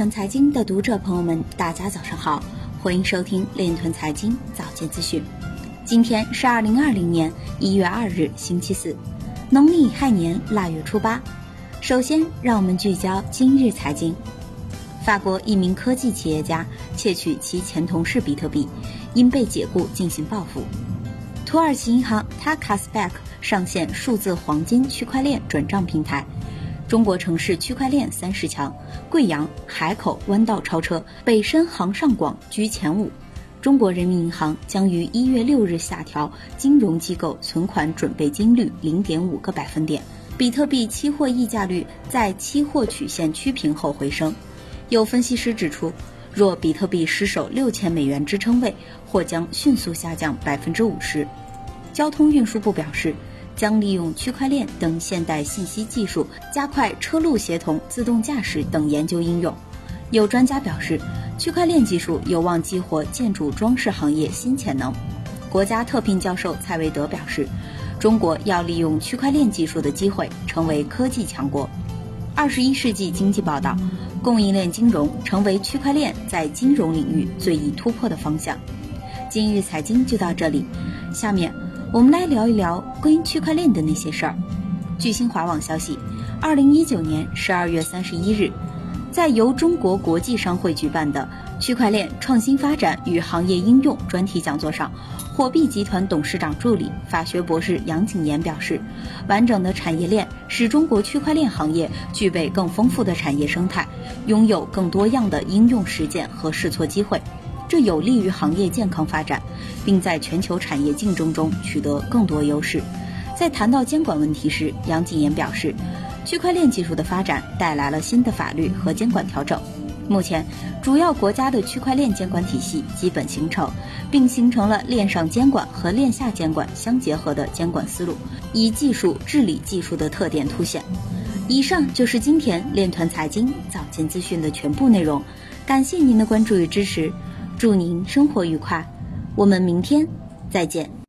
团财经的读者朋友们，大家早上好，欢迎收听链团财经早间资讯。今天是二零二零年一月二日，星期四，农历亥年腊月初八。首先，让我们聚焦今日财经。法国一名科技企业家窃取其前同事比特币，因被解雇进行报复。土耳其银行 Takasbank 上线数字黄金区块链转账平台。中国城市区块链三十强，贵阳、海口弯道超车，北深杭上广居前五。中国人民银行将于一月六日下调金融机构存款准备金率零点五个百分点。比特币期货溢价率在期货曲线趋平后回升。有分析师指出，若比特币失守六千美元支撑位，或将迅速下降百分之五十。交通运输部表示。将利用区块链等现代信息技术，加快车路协同、自动驾驶等研究应用。有专家表示，区块链技术有望激活建筑装饰行业新潜能。国家特聘教授蔡维德表示，中国要利用区块链技术的机会，成为科技强国。二十一世纪经济报道，供应链金融成为区块链在金融领域最易突破的方向。今日财经就到这里，下面。我们来聊一聊关于区块链的那些事儿。据新华网消息，二零一九年十二月三十一日，在由中国国际商会举办的区块链创新发展与行业应用专题讲座上，火币集团董事长助理、法学博士杨景岩表示，完整的产业链使中国区块链行业具备更丰富的产业生态，拥有更多样的应用实践和试错机会。这有利于行业健康发展，并在全球产业竞争中取得更多优势。在谈到监管问题时，杨谨言表示，区块链技术的发展带来了新的法律和监管调整。目前，主要国家的区块链监管体系基本形成，并形成了链上监管和链下监管相结合的监管思路，以技术治理技术的特点凸显。以上就是今天链团财经早间资讯的全部内容，感谢您的关注与支持。祝您生活愉快，我们明天再见。